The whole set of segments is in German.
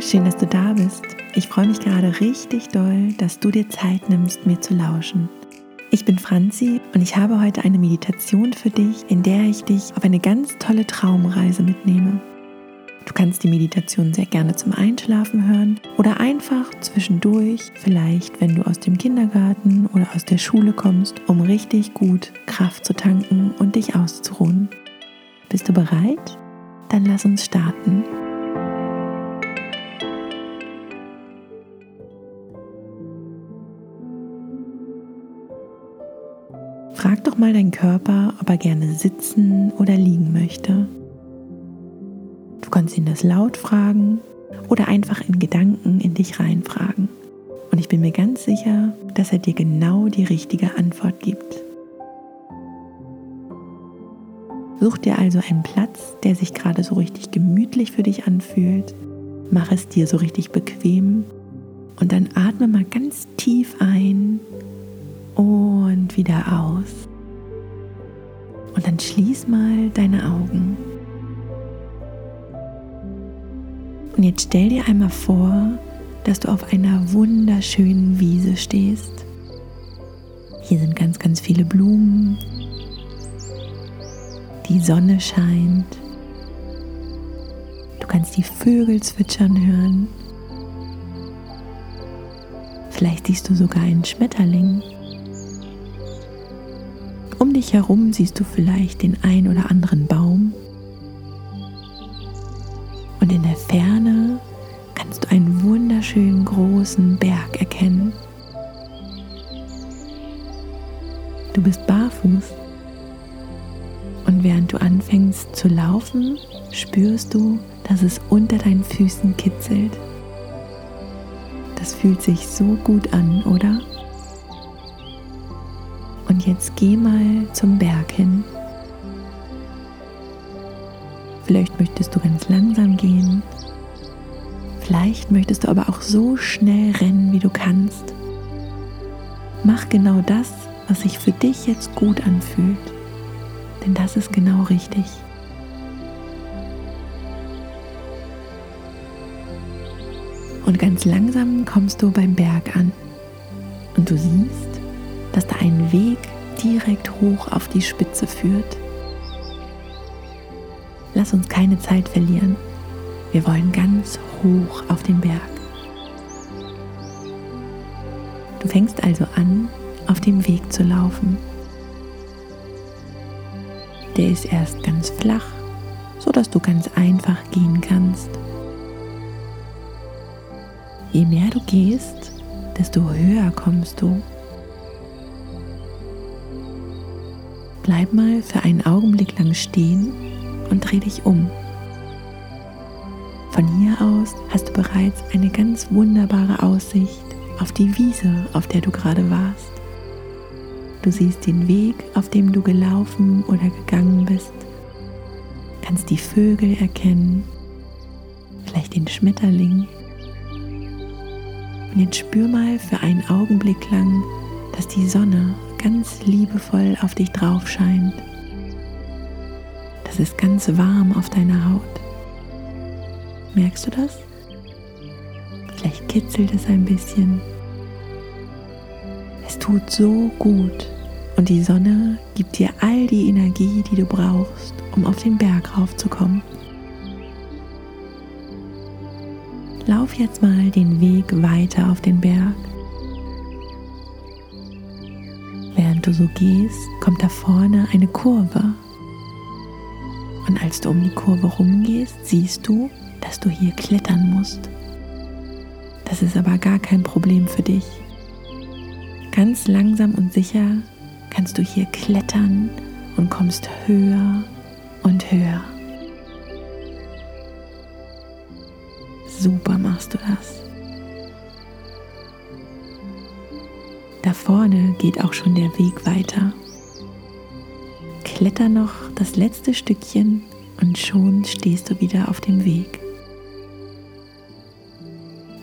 Schön, dass du da bist. Ich freue mich gerade richtig doll, dass du dir Zeit nimmst, mir zu lauschen. Ich bin Franzi und ich habe heute eine Meditation für dich, in der ich dich auf eine ganz tolle Traumreise mitnehme. Du kannst die Meditation sehr gerne zum Einschlafen hören oder einfach zwischendurch, vielleicht wenn du aus dem Kindergarten oder aus der Schule kommst, um richtig gut Kraft zu tanken und dich auszuruhen. Bist du bereit? Dann lass uns starten. Frag doch mal deinen Körper, ob er gerne sitzen oder liegen möchte. Du kannst ihn das laut fragen oder einfach in Gedanken in dich reinfragen. Und ich bin mir ganz sicher, dass er dir genau die richtige Antwort gibt. Such dir also einen Platz, der sich gerade so richtig gemütlich für dich anfühlt. Mach es dir so richtig bequem und dann atme mal ganz tief ein und wieder aus. Und dann schließ mal deine Augen. Und jetzt stell dir einmal vor, dass du auf einer wunderschönen Wiese stehst. Hier sind ganz, ganz viele Blumen. Die Sonne scheint. Du kannst die Vögel zwitschern hören. Vielleicht siehst du sogar einen Schmetterling. Dich herum siehst du vielleicht den ein oder anderen Baum. Und in der Ferne kannst du einen wunderschönen großen Berg erkennen. Du bist barfuß. Und während du anfängst zu laufen, spürst du, dass es unter deinen Füßen kitzelt. Das fühlt sich so gut an, oder? Und jetzt geh mal zum Berg hin. Vielleicht möchtest du ganz langsam gehen. Vielleicht möchtest du aber auch so schnell rennen, wie du kannst. Mach genau das, was sich für dich jetzt gut anfühlt. Denn das ist genau richtig. Und ganz langsam kommst du beim Berg an. Und du siehst, dass da ein Weg direkt hoch auf die Spitze führt. Lass uns keine Zeit verlieren. Wir wollen ganz hoch auf den Berg. Du fängst also an, auf dem Weg zu laufen. Der ist erst ganz flach, so dass du ganz einfach gehen kannst. Je mehr du gehst, desto höher kommst du. Bleib mal für einen Augenblick lang stehen und dreh dich um. Von hier aus hast du bereits eine ganz wunderbare Aussicht auf die Wiese, auf der du gerade warst. Du siehst den Weg, auf dem du gelaufen oder gegangen bist, kannst die Vögel erkennen, vielleicht den Schmetterling. Und jetzt spür mal für einen Augenblick lang, dass die Sonne ganz liebevoll auf dich drauf scheint. Das ist ganz warm auf deiner Haut. Merkst du das? Vielleicht kitzelt es ein bisschen. Es tut so gut und die Sonne gibt dir all die Energie, die du brauchst, um auf den Berg raufzukommen. Lauf jetzt mal den Weg weiter auf den Berg du so gehst, kommt da vorne eine Kurve. Und als du um die Kurve rumgehst, siehst du, dass du hier klettern musst. Das ist aber gar kein Problem für dich. Ganz langsam und sicher kannst du hier klettern und kommst höher und höher. Super machst du das. Da vorne geht auch schon der Weg weiter. Kletter noch das letzte Stückchen und schon stehst du wieder auf dem Weg.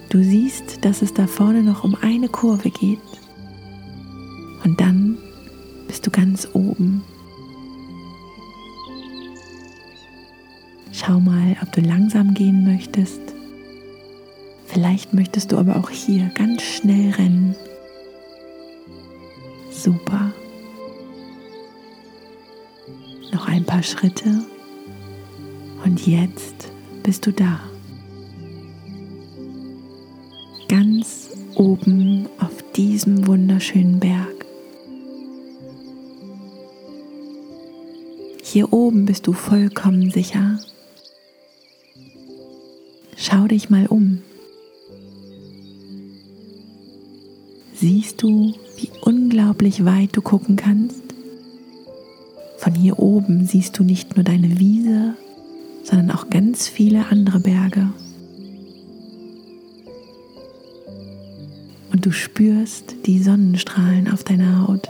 Du siehst, dass es da vorne noch um eine Kurve geht. Und dann bist du ganz oben. Schau mal, ob du langsam gehen möchtest Vielleicht möchtest du aber auch hier ganz schnell rennen. Super. Noch ein paar Schritte und jetzt bist du da. Ganz oben auf diesem wunderschönen Berg. Hier oben bist du vollkommen sicher. Schau dich mal um. Siehst du, wie unglaublich weit du gucken kannst? Von hier oben siehst du nicht nur deine Wiese, sondern auch ganz viele andere Berge. Und du spürst die Sonnenstrahlen auf deiner Haut.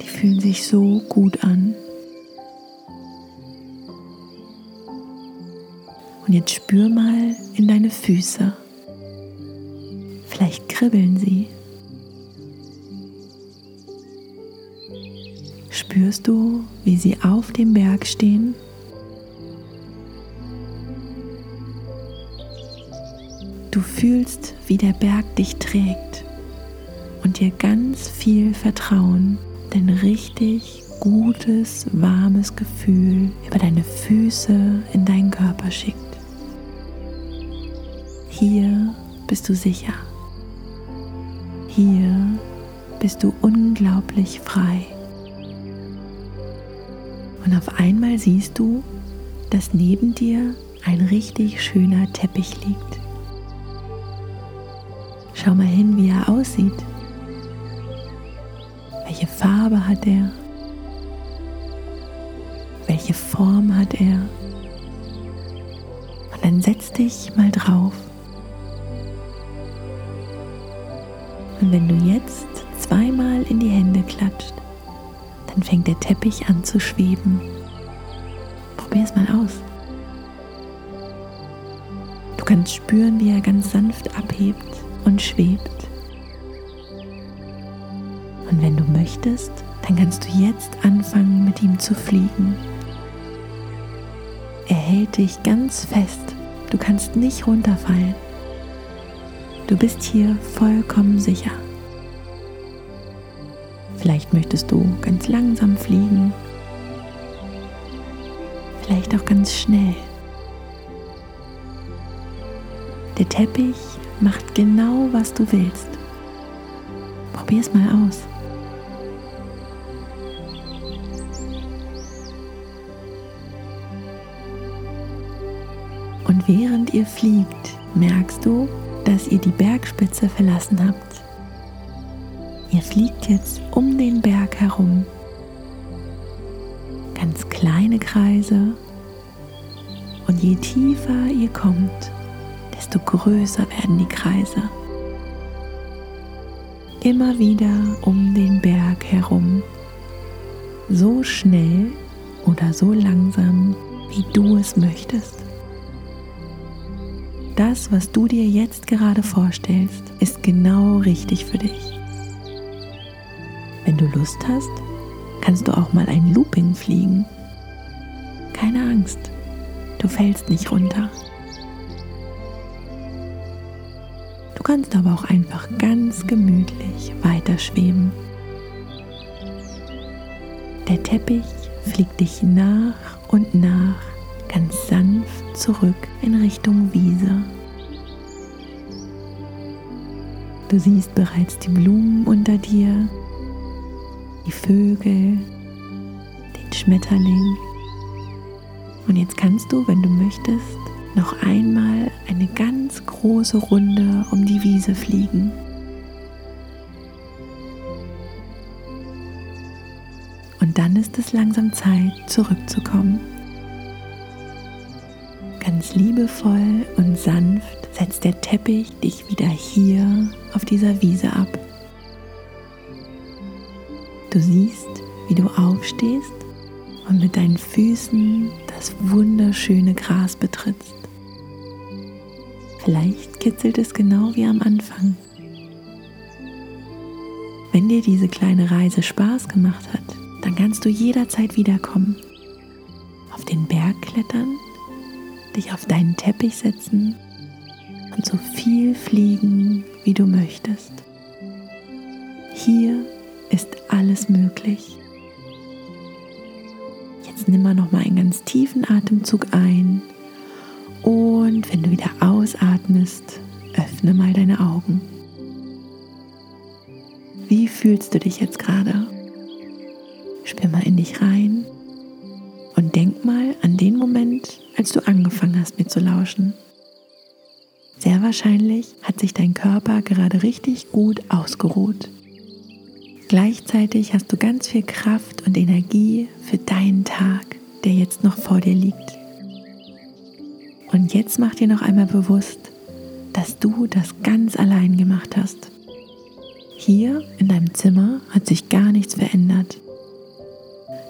Die fühlen sich so gut an. Und jetzt spür mal in deine Füße. Vielleicht kribbeln sie. Spürst du, wie sie auf dem Berg stehen? Du fühlst, wie der Berg dich trägt und dir ganz viel Vertrauen, dein richtig gutes, warmes Gefühl über deine Füße in deinen Körper schickt. Hier bist du sicher. Hier bist du unglaublich frei. Und auf einmal siehst du, dass neben dir ein richtig schöner Teppich liegt. Schau mal hin, wie er aussieht. Welche Farbe hat er? Welche Form hat er? Und dann setz dich mal drauf. Und wenn du jetzt zweimal in die Hände klatscht, dann fängt der Teppich an zu schweben. Probier es mal aus. Du kannst spüren, wie er ganz sanft abhebt und schwebt. Und wenn du möchtest, dann kannst du jetzt anfangen, mit ihm zu fliegen. Er hält dich ganz fest. Du kannst nicht runterfallen. Du bist hier vollkommen sicher. Vielleicht möchtest du ganz langsam fliegen. Vielleicht auch ganz schnell. Der Teppich macht genau, was du willst. Probier es mal aus. Und während ihr fliegt, merkst du, dass ihr die Bergspitze verlassen habt. Ihr fliegt jetzt um den Berg herum. Ganz kleine Kreise. Und je tiefer ihr kommt, desto größer werden die Kreise. Immer wieder um den Berg herum. So schnell oder so langsam, wie du es möchtest. Das, was du dir jetzt gerade vorstellst, ist genau richtig für dich. Wenn du Lust hast, kannst du auch mal ein Looping fliegen. Keine Angst, du fällst nicht runter. kannst aber auch einfach ganz gemütlich weiterschweben. Der Teppich fliegt dich nach und nach ganz sanft zurück in Richtung Wiese. Du siehst bereits die Blumen unter dir, die Vögel, den Schmetterling. Und jetzt kannst du, wenn du möchtest, noch einmal eine ganz große Runde um die Wiese fliegen. Und dann ist es langsam Zeit, zurückzukommen. Ganz liebevoll und sanft setzt der Teppich dich wieder hier auf dieser Wiese ab. Du siehst, wie du aufstehst und mit deinen Füßen das wunderschöne Gras betrittst. Vielleicht kitzelt es genau wie am Anfang. Wenn dir diese kleine Reise Spaß gemacht hat, dann kannst du jederzeit wiederkommen. Auf den Berg klettern, dich auf deinen Teppich setzen und so viel fliegen, wie du möchtest. Hier ist alles möglich. Jetzt nimm mal noch mal einen ganz tiefen Atemzug ein und wenn du wieder ausatmest, öffne mal deine Augen. Wie fühlst du dich jetzt gerade? Spür mal in dich rein und denk mal an den Moment, als du angefangen hast, mir zu lauschen. Sehr wahrscheinlich hat sich dein Körper gerade richtig gut ausgeruht. Gleichzeitig hast du ganz viel Kraft und Energie für deinen Tag, der jetzt noch vor dir liegt. Und jetzt mach dir noch einmal bewusst, dass du das ganz allein gemacht hast. Hier in deinem Zimmer hat sich gar nichts verändert.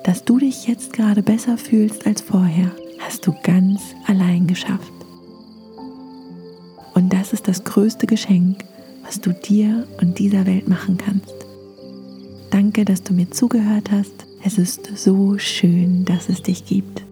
Dass du dich jetzt gerade besser fühlst als vorher, hast du ganz allein geschafft. Und das ist das größte Geschenk, was du dir und dieser Welt machen kannst. Danke, dass du mir zugehört hast. Es ist so schön, dass es dich gibt.